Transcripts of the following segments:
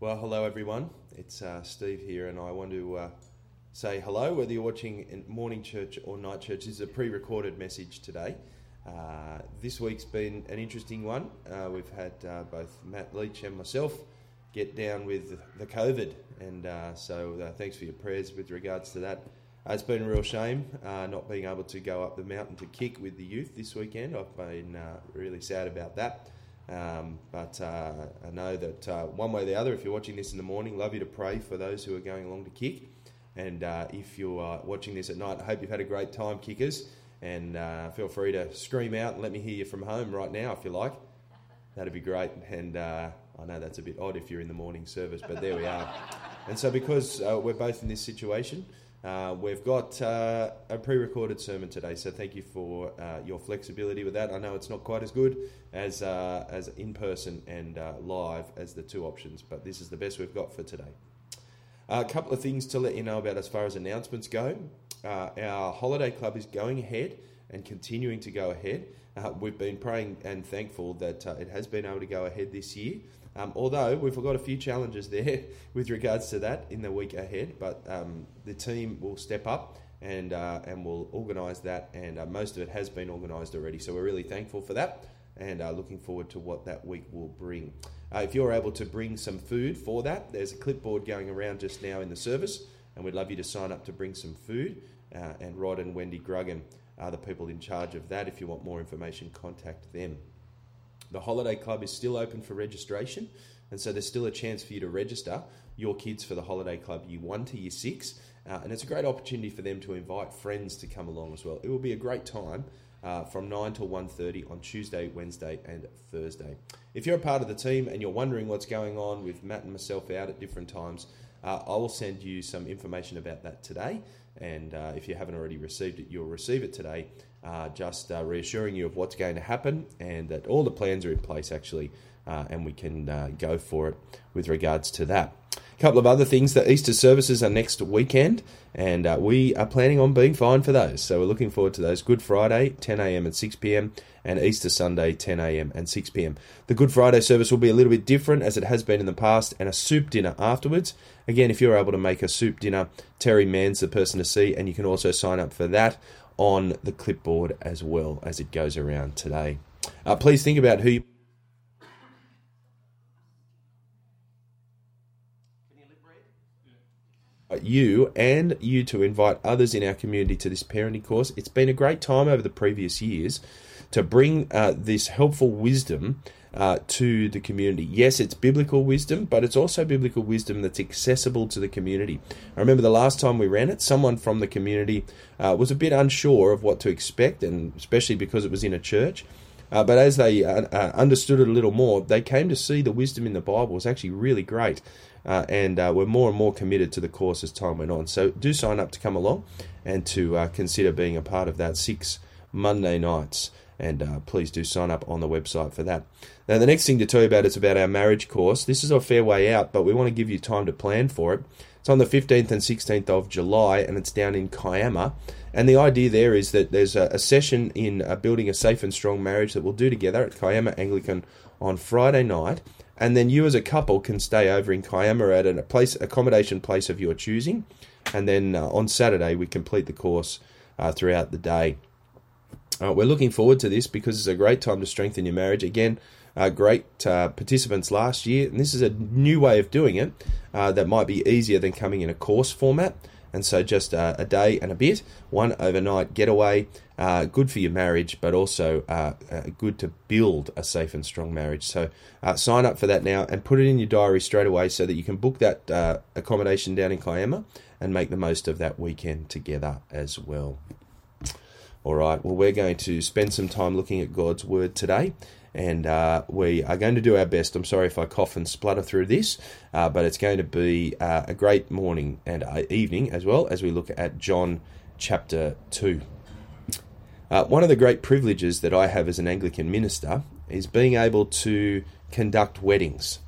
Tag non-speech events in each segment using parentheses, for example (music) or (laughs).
Well, hello everyone. It's uh, Steve here, and I want to uh, say hello whether you're watching in morning church or night church. This is a pre recorded message today. Uh, this week's been an interesting one. Uh, we've had uh, both Matt Leach and myself get down with the COVID, and uh, so thanks for your prayers with regards to that. it's been a real shame not being able to go up the mountain to kick with the youth this weekend. I've been really sad about that. Um, but uh, I know that uh, one way or the other, if you're watching this in the morning, love you to pray for those who are going along to kick. And uh, if you're watching this at night, I hope you've had a great time, kickers. And uh, feel free to scream out and let me hear you from home right now if you like. That'd be great. And uh, I know that's a bit odd if you're in the morning service, but there we are. And so, because uh, we're both in this situation, uh, we've got uh, a pre recorded sermon today, so thank you for uh, your flexibility with that. I know it's not quite as good as, uh, as in person and uh, live as the two options, but this is the best we've got for today. a couple of things to let you know about as far as announcements go. Uh, our holiday club is going ahead and continuing to go ahead. we've been praying and thankful that it has been able to go ahead this year. Um, although we've got a few challenges there (laughs) with regards to that in the week ahead, but um, the team will step up and uh, and will organise that, and uh, most of it has been organised already. So we're really thankful for that, and uh, looking forward to what that week will bring. Uh, if you're able to bring some food for that, there's a clipboard going around just now in the service, and we'd love you to sign up to bring some food. Uh, and Rod and Wendy Gruggan are the people in charge of that. If you want more information, contact them. The Holiday Club is still open for registration, and so there's still a chance for you to register your kids for the Holiday Club year one to year six. Uh, and it's a great opportunity for them to invite friends to come along as well. It will be a great time uh, from 9 till 1.30 on Tuesday, Wednesday and Thursday. If you're a part of the team and you're wondering what's going on with Matt and myself out at different times, uh, I will send you some information about that today. And uh, if you haven't already received it, you'll receive it today uh, just uh, reassuring you of what's going to happen and that all the plans are in place actually, uh, and we can uh, go for it with regards to that. A couple of other things the Easter services are next weekend, and uh, we are planning on being fine for those. So we're looking forward to those. Good Friday, 10 a.m. and 6 p.m., and Easter Sunday, 10 a.m. and 6 p.m. The Good Friday service will be a little bit different as it has been in the past, and a soup dinner afterwards. Again, if you're able to make a soup dinner, Terry Mann's the person to see, and you can also sign up for that on the clipboard as well as it goes around today. Uh, please think about who you. You and you to invite others in our community to this parenting course. It's been a great time over the previous years to bring uh, this helpful wisdom uh, to the community. Yes, it's biblical wisdom, but it's also biblical wisdom that's accessible to the community. I remember the last time we ran it, someone from the community uh, was a bit unsure of what to expect, and especially because it was in a church. Uh, but as they uh, uh, understood it a little more, they came to see the wisdom in the Bible was actually really great. Uh, and uh, we're more and more committed to the course as time went on. So do sign up to come along and to uh, consider being a part of that six Monday nights and uh, please do sign up on the website for that. Now, the next thing to tell you about is about our marriage course. This is a fair way out, but we want to give you time to plan for it. It's on the 15th and 16th of July, and it's down in Kiama. And the idea there is that there's a, a session in uh, building a safe and strong marriage that we'll do together at Kiama Anglican on Friday night. And then you, as a couple, can stay over in Kiama at a place accommodation place of your choosing. And then uh, on Saturday, we complete the course uh, throughout the day. Uh, we're looking forward to this because it's a great time to strengthen your marriage. Again, uh, great uh, participants last year, and this is a new way of doing it uh, that might be easier than coming in a course format. And so, just uh, a day and a bit, one overnight getaway, uh, good for your marriage, but also good to build a safe and strong marriage. So, sign up for that now and put it in your diary straight away so that you can book that accommodation down in Kiama and make the most of that weekend together as well. All right, well, we're going to spend some time looking at God's Word today, and uh, we are going to do our best. I'm sorry if I cough and splutter through this, uh, but it's going to be uh, a great morning and uh, evening as well as we look at John chapter 2. Uh, one of the great privileges that I have as an Anglican minister is being able to conduct weddings.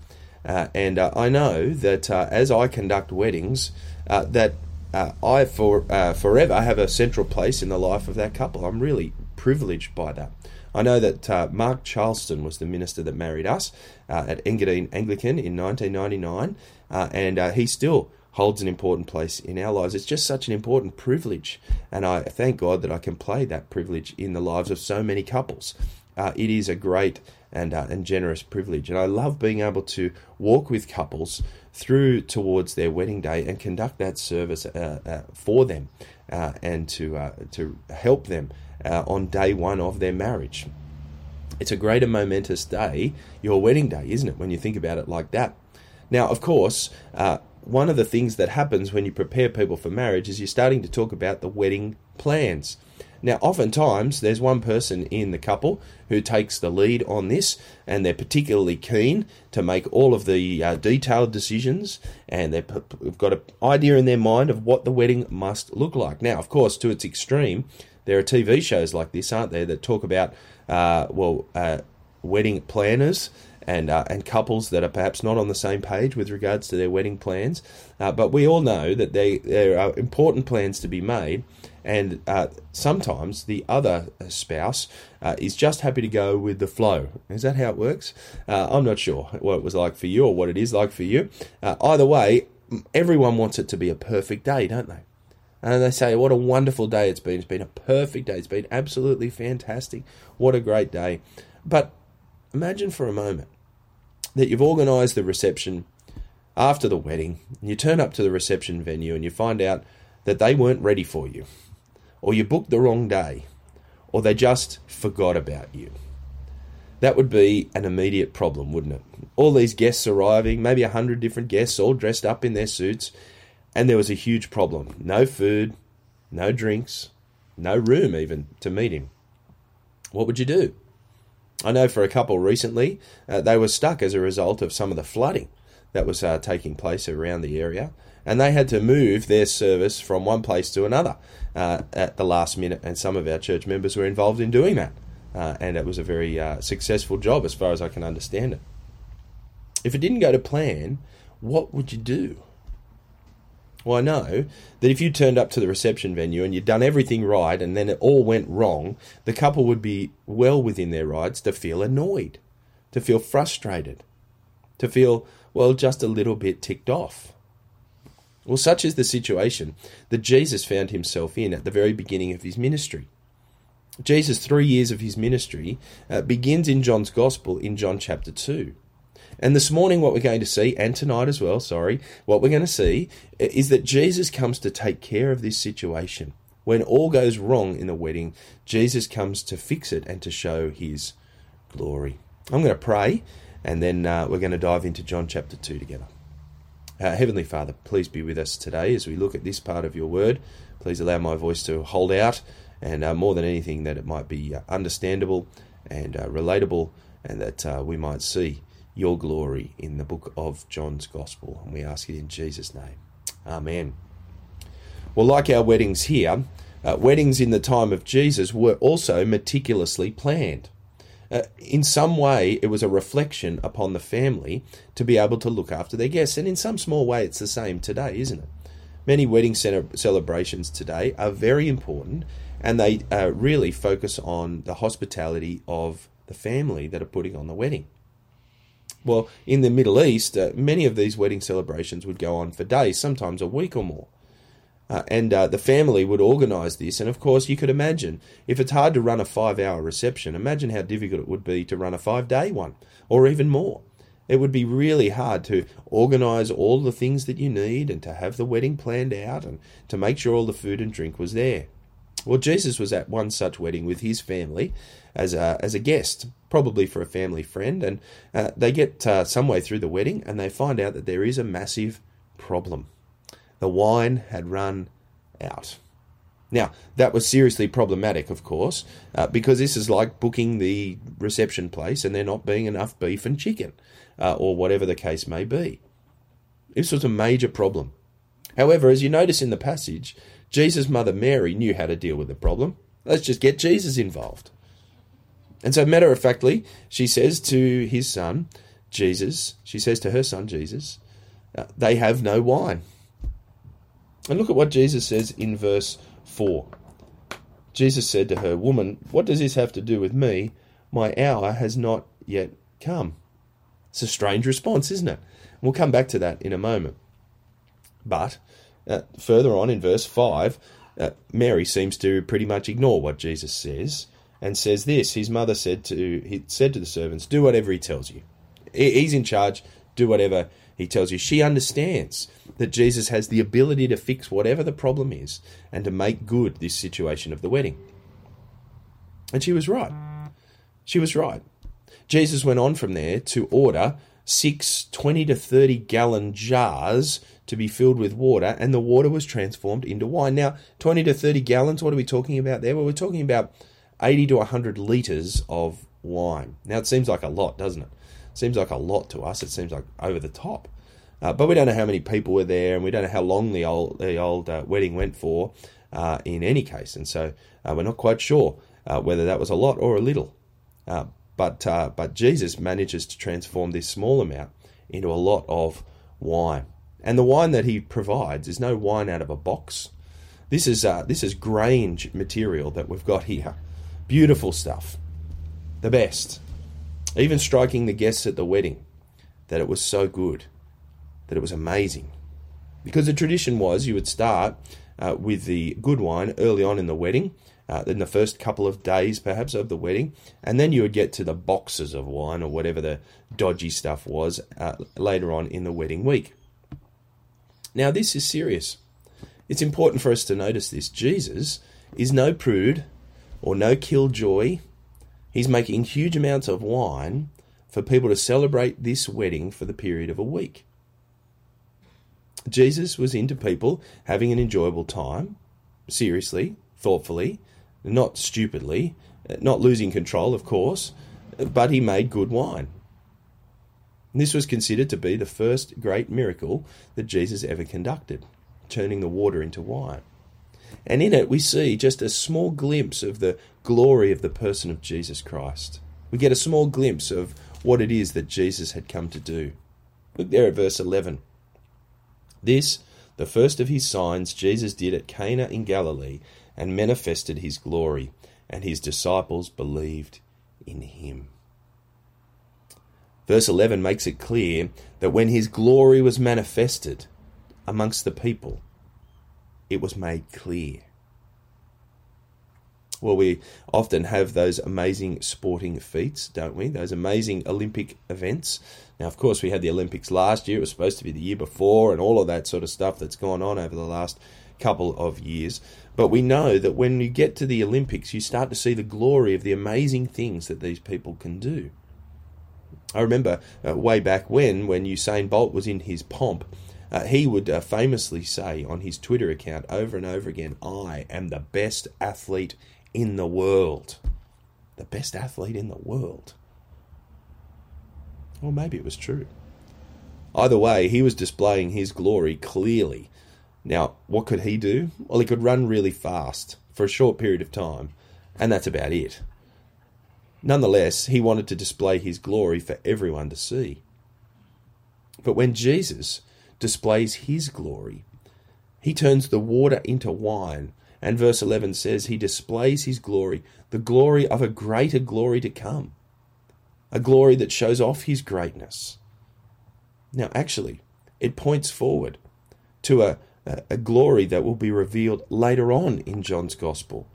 Uh, and I know that as I conduct weddings, that uh, I for uh, forever have a central place in the life of that couple. I'm really privileged by that. I know that uh, Mark Charleston was the minister that married us uh, at Engadine Anglican in 1999, uh, and uh, he still holds an important place in our lives. It's just such an important privilege, and I thank God that I can play that privilege in the lives of so many couples. It is a great and, uh, and generous privilege, and I love being able to walk with couples through towards their wedding day and conduct that service uh, uh, for them uh, and to uh, to help them uh, on day one of their marriage. It's a great and momentous day, your wedding day, isn't it? When you think about it like that. Now, of course, one of the things that happens when you prepare people for marriage is you're starting to talk about the wedding plans. Now, oftentimes, there's one person in the couple who takes the lead on this, and they're particularly keen to make all of the uh, detailed decisions, and they've got an idea in their mind of what the wedding must look like. Now, of course, to its extreme, there are TV shows like this, aren't there, that talk about, uh, well, uh, wedding planners and uh, and couples that are perhaps not on the same page with regards to their wedding plans. Uh, but we all know that they, there are important plans to be made, and uh, sometimes the other spouse uh, is just happy to go with the flow. Is that how it works? Uh, I'm not sure what it was like for you or what it is like for you. Uh, either way, everyone wants it to be a perfect day, don't they? And they say, What a wonderful day it's been. It's been a perfect day. It's been absolutely fantastic. What a great day. But imagine for a moment that you've organised the reception after the wedding, and you turn up to the reception venue and you find out that they weren't ready for you, or you booked the wrong day, or they just forgot about you. That would be an immediate problem, wouldn't it? All these guests arriving, maybe a hundred different guests, all dressed up in their suits, and there was a huge problem no food, no drinks, no room even to meet him. What would you do? I know for a couple recently, uh, they were stuck as a result of some of the flooding that was uh, taking place around the area, and they had to move their service from one place to another uh, at the last minute, and some of our church members were involved in doing that. Uh, and it was a very uh, successful job as far as I can understand it. If it didn't go to plan, what would you do? Well, I know that if you turned up to the reception venue and you'd done everything right and then it all went wrong, the couple would be well within their rights to feel annoyed, to feel frustrated, to feel, well, just a little bit ticked off. Well, such is the situation that Jesus found himself in at the very beginning of his ministry. Jesus' three years of his ministry uh, begins in John's Gospel in John chapter 2. And this morning, what we're going to see, and tonight as well, sorry, what we're going to see is that Jesus comes to take care of this situation. When all goes wrong in the wedding, Jesus comes to fix it and to show his glory. I'm going to pray, and then uh, we're going to dive into John chapter 2 together. Uh, Heavenly Father, please be with us today as we look at this part of your word. Please allow my voice to hold out, and uh, more than anything, that it might be uh, understandable and uh, relatable, and that uh, we might see your glory in the book of John's Gospel. And we ask it in Jesus' name. Amen. Well, like our weddings here, uh, weddings in the time of Jesus were also meticulously planned. Uh, in some way, it was a reflection upon the family to be able to look after their guests. And in some small way, it's the same today, isn't it? Many wedding celebrations today are very important and they uh, really focus on the hospitality of the family that are putting on the wedding. Well, in the Middle East, uh, many of these wedding celebrations would go on for days, sometimes a week or more. Uh, and uh, the family would organise this. And of course, you could imagine if it's hard to run a five hour reception, imagine how difficult it would be to run a five day one or even more. It would be really hard to organise all the things that you need and to have the wedding planned out and to make sure all the food and drink was there. Well, Jesus was at one such wedding with his family as a, as a guest, probably for a family friend, and uh, they get uh, some way through the wedding and they find out that there is a massive problem. The wine had run out. Now, that was seriously problematic, of course, uh, because this is like booking the reception place and there not being enough beef and chicken, uh, or whatever the case may be. This was a major problem. However, as you notice in the passage, Jesus' mother Mary knew how to deal with the problem. Let's just get Jesus involved. And so, matter of factly, she says to his son, Jesus, she says to her son, Jesus, uh, they have no wine. And look at what Jesus says in verse 4. Jesus said to her, Woman, what does this have to do with me? My hour has not yet come. It's a strange response, isn't it? We'll come back to that in a moment. But uh, further on in verse 5, uh, Mary seems to pretty much ignore what Jesus says and says this His mother said to, he said to the servants, Do whatever he tells you. He's in charge, do whatever he tells you. She understands that Jesus has the ability to fix whatever the problem is and to make good this situation of the wedding. And she was right. She was right. Jesus went on from there to order six 20 to 30 gallon jars to be filled with water, and the water was transformed into wine. Now, 20 to 30 gallons, what are we talking about there? Well, we're talking about 80 to 100 litres of wine. Now, it seems like a lot, doesn't it? Seems like a lot to us. It seems like over the top. Uh, but we don't know how many people were there, and we don't know how long the old the old uh, wedding went for. Uh, in any case, and so uh, we're not quite sure uh, whether that was a lot or a little. Uh, but but Jesus manages to transform this small amount into a lot of wine, and the wine that he provides is no wine out of a box. This is this is Grange material that we've got here, beautiful stuff, the best. Even striking the guests at the wedding, that it was so good that it was amazing. Because the tradition was you would start uh, with the good wine early on in the wedding, uh, in the first couple of days perhaps of the wedding, and then you would get to the boxes of wine or whatever the dodgy stuff was uh, later on in the wedding week. Now, this is serious. It's important for us to notice this. Jesus is no prude or no killjoy. He's making huge amounts of wine for people to celebrate this wedding for the period of a week. Jesus was into people having an enjoyable time, seriously, thoughtfully, not stupidly, not losing control, of course, but he made good wine. This was considered to be the first great miracle that Jesus ever conducted, turning the water into wine. And in it, we see just a small glimpse of the glory of the person of Jesus Christ. We get a small glimpse of what it is that Jesus had come to do. Look there at verse 11. This, the first of his signs, Jesus did at Cana in Galilee and manifested his glory, and his disciples believed in him. Verse 11 makes it clear that when his glory was manifested amongst the people, it was made clear. Well, we often have those amazing sporting feats, don't we? Those amazing Olympic events now, of course, we had the Olympics last year. It was supposed to be the year before, and all of that sort of stuff that's gone on over the last couple of years. But we know that when you get to the Olympics, you start to see the glory of the amazing things that these people can do. I remember uh, way back when, when Usain Bolt was in his pomp, uh, he would uh, famously say on his Twitter account over and over again, I am the best athlete in the world. The best athlete in the world. Or maybe it was true. Either way, he was displaying his glory clearly. Now, what could he do? Well, he could run really fast for a short period of time, and that's about it. Nonetheless, he wanted to display his glory for everyone to see. But when Jesus displays his glory, he turns the water into wine, and verse 11 says he displays his glory, the glory of a greater glory to come a glory that shows off his greatness. Now, actually, it points forward to a, a glory that will be revealed later on in John's Gospel,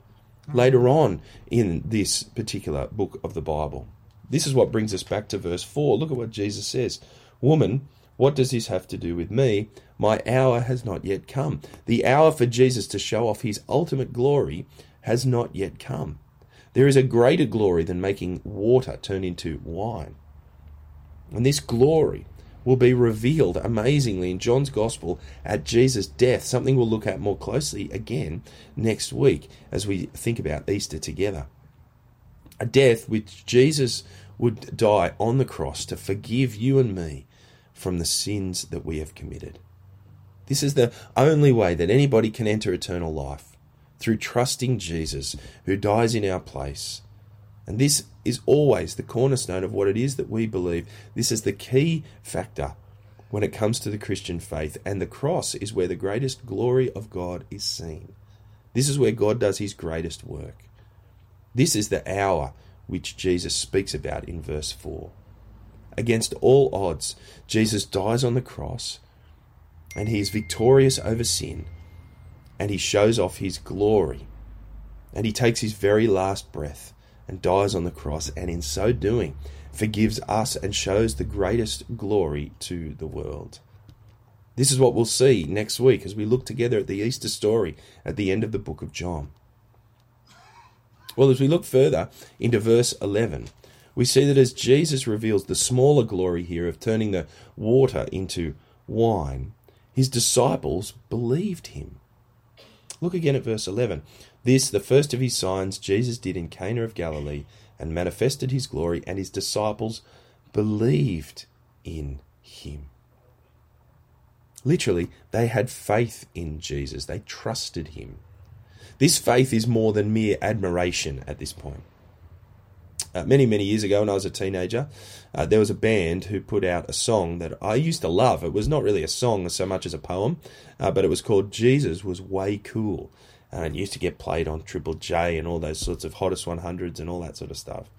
later on in this particular book of the Bible. This is what brings us back to verse 4. Look at what Jesus says Woman, what does this have to do with me? My hour has not yet come. The hour for Jesus to show off his ultimate glory has not yet come. There is a greater glory than making water turn into wine. And this glory will be revealed amazingly in John's Gospel at Jesus' death, something we'll look at more closely again next week as we think about Easter together. A death which Jesus would die on the cross to forgive you and me from the sins that we have committed. This is the only way that anybody can enter eternal life through trusting Jesus who dies in our place. And this is always the cornerstone of what it is that we believe. This is the key factor when it comes to the Christian faith. And the cross is where the greatest glory of God is seen. This is where God does his greatest work. This is the hour which Jesus speaks about in verse 4. Against all odds, Jesus dies on the cross and he is victorious over sin and he shows off his glory and he takes his very last breath and dies on the cross and in so doing forgives us and shows the greatest glory to the world. This is what we'll see next week as we look together at the Easter story at the end of the book of John. Well, as we look further into verse 11, we see that as Jesus reveals the smaller glory here of turning the water into wine, his disciples believed him. Look again at verse 11. This, the first of his signs, Jesus did in Cana of Galilee and manifested his glory, and his disciples believed in him. Literally, they had faith in Jesus, they trusted him. This faith is more than mere admiration at this point. Uh, many, many years ago, when I was a teenager, uh, there was a band who put out a song that I used to love. It was not really a song so much as a poem, uh, but it was called Jesus Was Way Cool. And it used to get played on Triple J and all those sorts of hottest 100s and all that sort of stuff.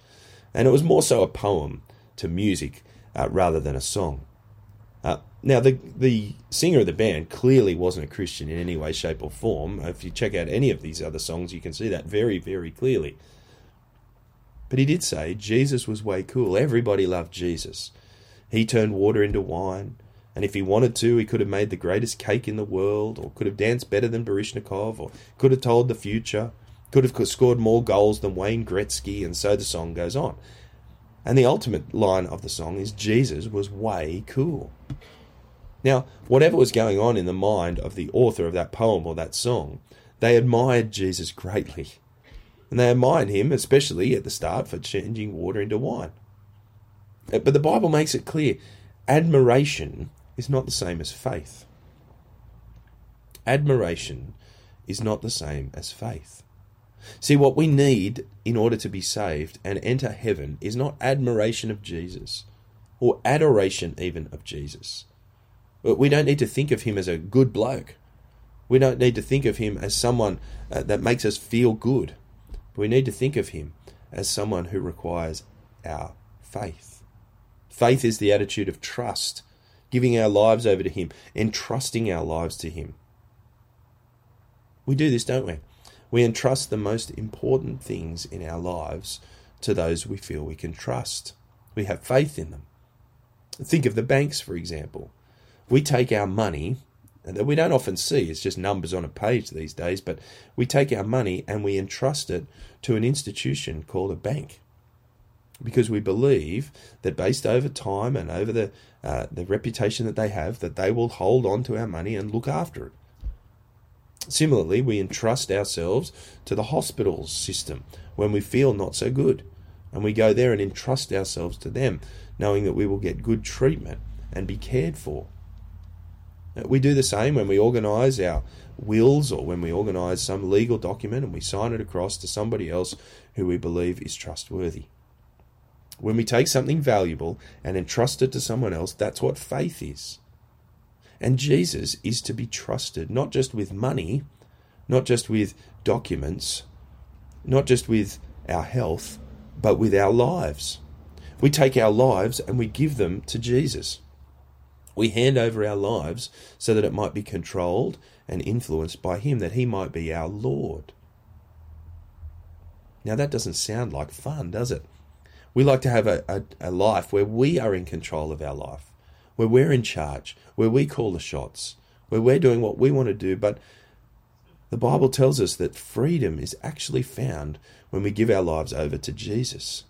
And it was more so a poem to music uh, rather than a song. Uh, now, the the singer of the band clearly wasn't a Christian in any way, shape, or form. If you check out any of these other songs, you can see that very, very clearly. But he did say Jesus was way cool. Everybody loved Jesus. He turned water into wine, and if he wanted to, he could have made the greatest cake in the world, or could have danced better than Baryshnikov, or could have told the future, could have scored more goals than Wayne Gretzky, and so the song goes on. And the ultimate line of the song is Jesus was way cool. Now, whatever was going on in the mind of the author of that poem or that song, they admired Jesus greatly. And they admired him, especially at the start, for changing water into wine. Uh, but the Bible makes it clear admiration is not the same as faith. Admiration is not the same as faith. See, what we need in order to be saved and enter heaven is not admiration of Jesus or adoration even of Jesus. We don't need to think of him as a good bloke. We don't need to think of him as someone uh, that makes us feel good. We need to think of him as someone who requires our faith. Faith is the attitude of trust, giving our lives over to him, entrusting our lives to him. We do this, don't we? We entrust the most important things in our lives to those we feel we can trust. We have faith in them. Think of the banks, for example we take our money that we don't often see, it's just numbers on a page these days, but we take our money and we entrust it to an institution called a bank. Because we believe that based over time and over the, uh, the reputation that they have, that they will hold on to our money and look after it. Similarly, we entrust ourselves to the hospital system when we feel not so good. And we go there and entrust ourselves to them, knowing that we will get good treatment and be cared for. We do the same when we organise our wills or when we organise some legal document and we sign it across to somebody else who we believe is trustworthy. When we take something valuable and entrust it to someone else, that's what faith is. And Jesus is to be trusted not just with money, not just with documents, not just with our health, but with our lives. We take our lives and we give them to Jesus. We hand over our lives so that it might be controlled and influenced by Him, that He might be our Lord. Now, that doesn't sound like fun, does it? We like to have a, a, a, life where we are in control of our life, where we're in charge, where we call the shots, where we're doing what we want to do. But the Bible tells us that freedom is actually found when we give our lives over to Jesus.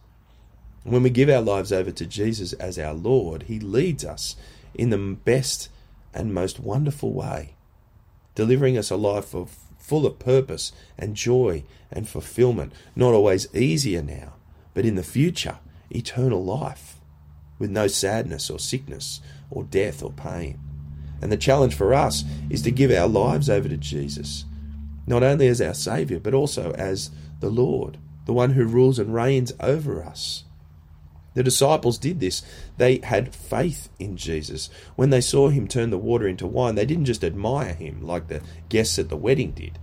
When we give our lives over to Jesus as our Lord, He leads us in the best and most wonderful way, delivering us a life of full of purpose and joy and fulfillment, not always easier now, but in the future, eternal life, with no sadness or sickness or death or pain. And the challenge for us is to give our lives over to Jesus, not only as our Saviour, but also as the Lord, the one who rules and reigns over us. The disciples did this. They had faith in Jesus. When they saw him turn the water into wine, they didn't just admire him like the guests at the wedding did.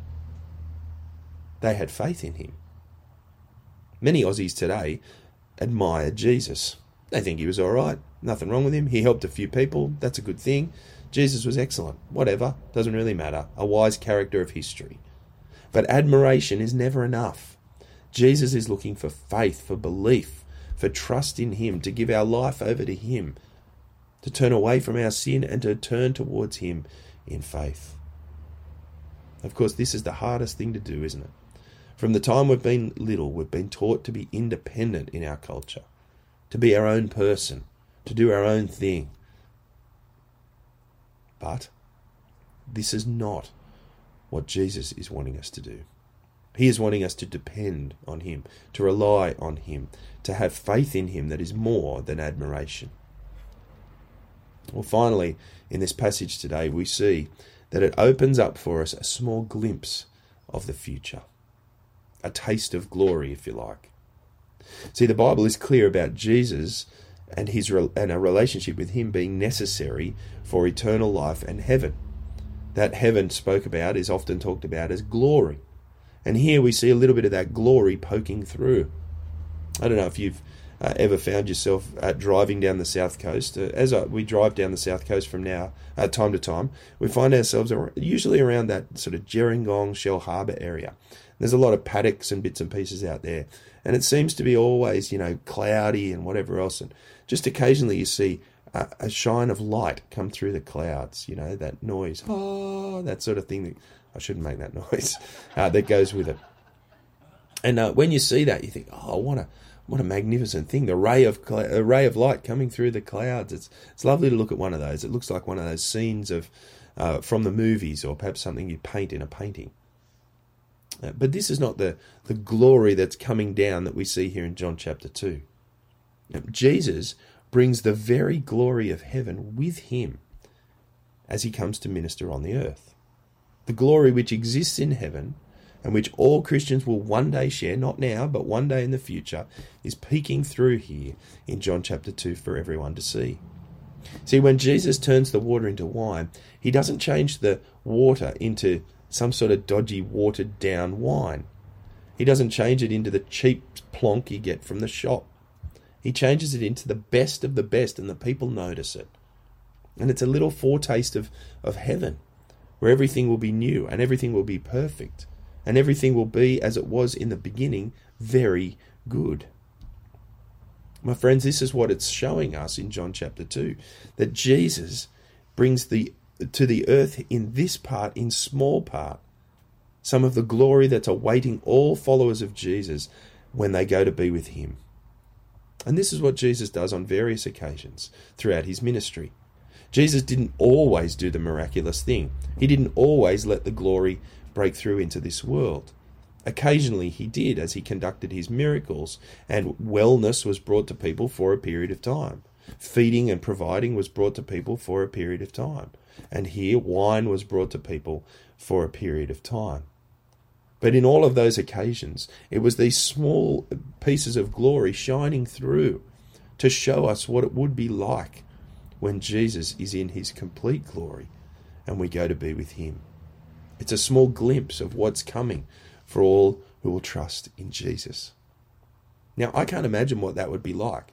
They had faith in him. Many Aussies today admire Jesus. They think he was all right, nothing wrong with him. He helped a few people, that's a good thing. Jesus was excellent, whatever, doesn't really matter. A wise character of history. But admiration is never enough. Jesus is looking for faith, for belief, for trust in Him, to give our life over to Him, to turn away from our sin and to turn towards Him in faith. Of course, this is the hardest thing to do, isn't it? From the time we've been little, we've been taught to be independent in our culture, to be our own person, to do our own thing. But this is not what Jesus is wanting us to do. He is wanting us to depend on Him, to rely on Him, to have faith in Him that is more than admiration. Well, finally, in this passage today, we see that it opens up for us a small glimpse of the future, a taste of glory, if you like. See, the Bible is clear about Jesus and his and a relationship with him being necessary for eternal life and heaven. That heaven spoke about is often talked about as glory. And here we see a little bit of that glory poking through. I don't know if you've uh, ever found yourself uh, driving down the south coast. Uh, as we drive down the south coast from now, uh, time to time, we find ourselves usually around that sort of Gerringong, Shellharbour area. There's a lot of paddocks and bits and pieces out there, and it seems to be always, you know, cloudy and whatever else. And just occasionally you see a, a shine of light come through the clouds. You know that noise, oh, that sort of thing. That, I shouldn't make that (laughs) noise. Uh, that goes with it. And uh, when you see that, you think, oh, what a what a magnificent thing! The ray of a ray of light coming through the clouds. It's it's lovely to look at one of those. It looks like one of those scenes of uh, from the movies, or perhaps something you paint in a painting. Uh, but this is not the the glory that's coming down that we see here in John chapter two. Now, Jesus brings the very glory of heaven with him as he comes to minister on the earth. The glory which exists in heaven and which all Christians will one day share, not now, but one day in the future, is peeking through here in John chapter 2 for everyone to see. See, when Jesus turns the water into wine, he doesn't change the water into some sort of dodgy, watered down wine. He doesn't change it into the cheap plonk you get from the shop. He changes it into the best of the best, and the people notice it. And it's a little foretaste of, of heaven, where everything will be new and everything will be perfect, and everything will be as it was in the beginning, very good. My friends, this is what it's showing us in John chapter 2 that Jesus brings the to the earth in this part, in small part, some of the glory that's awaiting all followers of Jesus when they go to be with him. And this is what Jesus does on various occasions throughout his ministry. Jesus didn't always do the miraculous thing, he didn't always let the glory break through into this world. Occasionally he did as he conducted his miracles, and wellness was brought to people for a period of time. Feeding and providing was brought to people for a period of time. And here wine was brought to people for a period of time. But in all of those occasions, it was these small pieces of glory shining through to show us what it would be like when Jesus is in his complete glory and we go to be with him. It's a small glimpse of what's coming for all who will trust in Jesus. Now, I can't imagine what that would be like.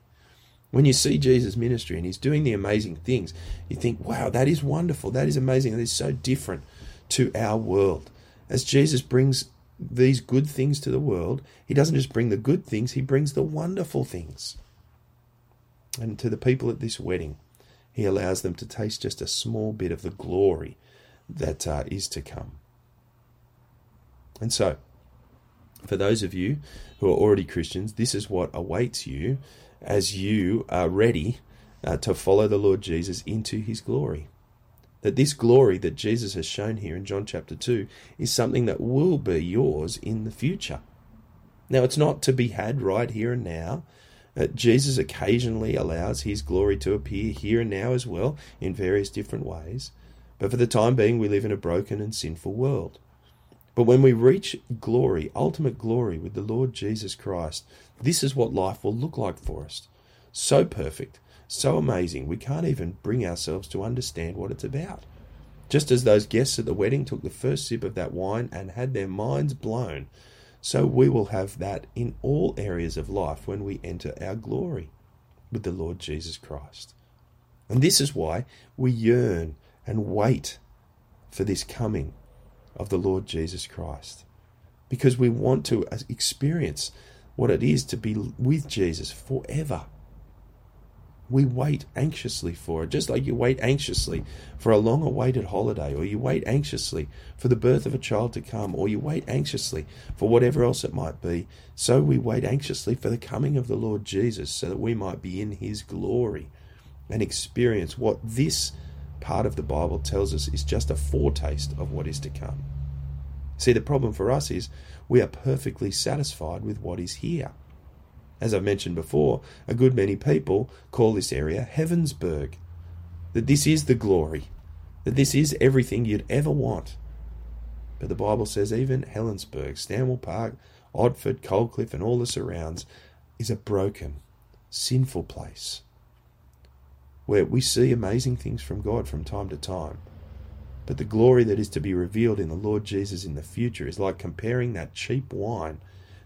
When you see Jesus' ministry and he's doing the amazing things, you think, wow, that is wonderful. That is amazing. That is so different to our world. As Jesus brings these good things to the world, he doesn't just bring the good things, he brings the wonderful things. And to the people at this wedding, he allows them to taste just a small bit of the glory that uh, is to come. And so, for those of you who are already Christians, this is what awaits you as you are ready uh, to follow the Lord Jesus into his glory that this glory that Jesus has shown here in John chapter 2 is something that will be yours in the future. Now, it's not to be had right here and now. Uh, Jesus occasionally allows his glory to appear here and now as well in various different ways. But for the time being, we live in a broken and sinful world. But when we reach glory, ultimate glory with the Lord Jesus Christ, this is what life will look like for us. So perfect so amazing, we can't even bring ourselves to understand what it's about. Just as those guests at the wedding took the first sip of that wine and had their minds blown, so we will have that in all areas of life when we enter our glory with the Lord Jesus Christ. And this is why we yearn and wait for this coming of the Lord Jesus Christ. Because we want to experience what it is to be with Jesus forever. We wait anxiously for it, just like you wait anxiously for a long awaited holiday, or you wait anxiously for the birth of a child to come, or you wait anxiously for whatever else it might be. So we wait anxiously for the coming of the Lord Jesus, so that we might be in his glory and experience what this part of the Bible tells us is just a foretaste of what is to come. See, the problem for us is we are perfectly satisfied with what is here. As I've mentioned before, a good many people call this area Heavensburg. That this is the glory, that this is everything you'd ever want. But the Bible says even Helensburgh, Stanwell Park, Otford, Coalcliff, and all the surrounds is a broken, sinful place where we see amazing things from God from time to time. But the glory that is to be revealed in the Lord Jesus in the future is like comparing that cheap wine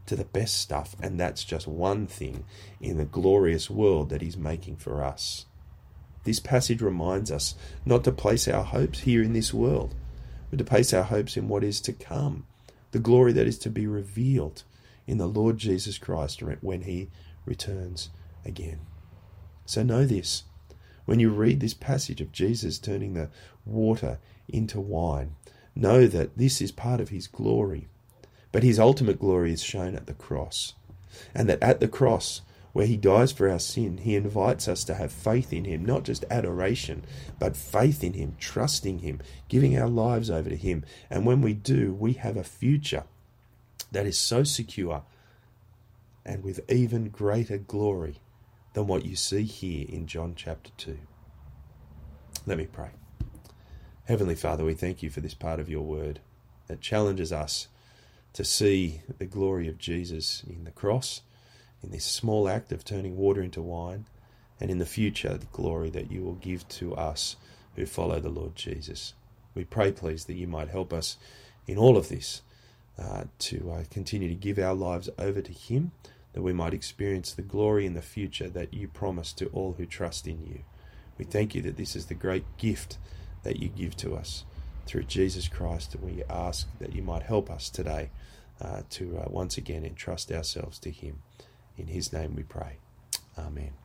to the best stuff, and that's just one thing in the glorious world that He's making for us. This passage reminds us not to place our hopes here in this world, but to place our hopes in what is to come, the glory that is to be revealed in the Lord Jesus Christ when He returns again. So know this when you read this passage of Jesus turning the water into wine, know that this is part of his glory. But his ultimate glory is shown at the cross. And that at the cross, where he dies for our sin, he invites us to have faith in him, not just adoration, but faith in him, trusting him, giving our lives over to him. And when we do, we have a future that is so secure and with even greater glory than what you see here in John chapter 2. Let me pray. Heavenly Father, we thank you for this part of your word that challenges us to see the glory of Jesus in the cross, in this small act of turning water into wine, and in the future, the glory that you will give to us who follow the Lord Jesus. We pray, please, that you might help us in all of this uh, to uh, continue to give our lives over to Him that we might experience the glory in the future that you promise to all who trust in you. We thank you that this is the great gift that you give to us through Jesus Christ, and we ask that you might help us today uh, to uh, once again entrust ourselves to Him. In His name we pray. Amen.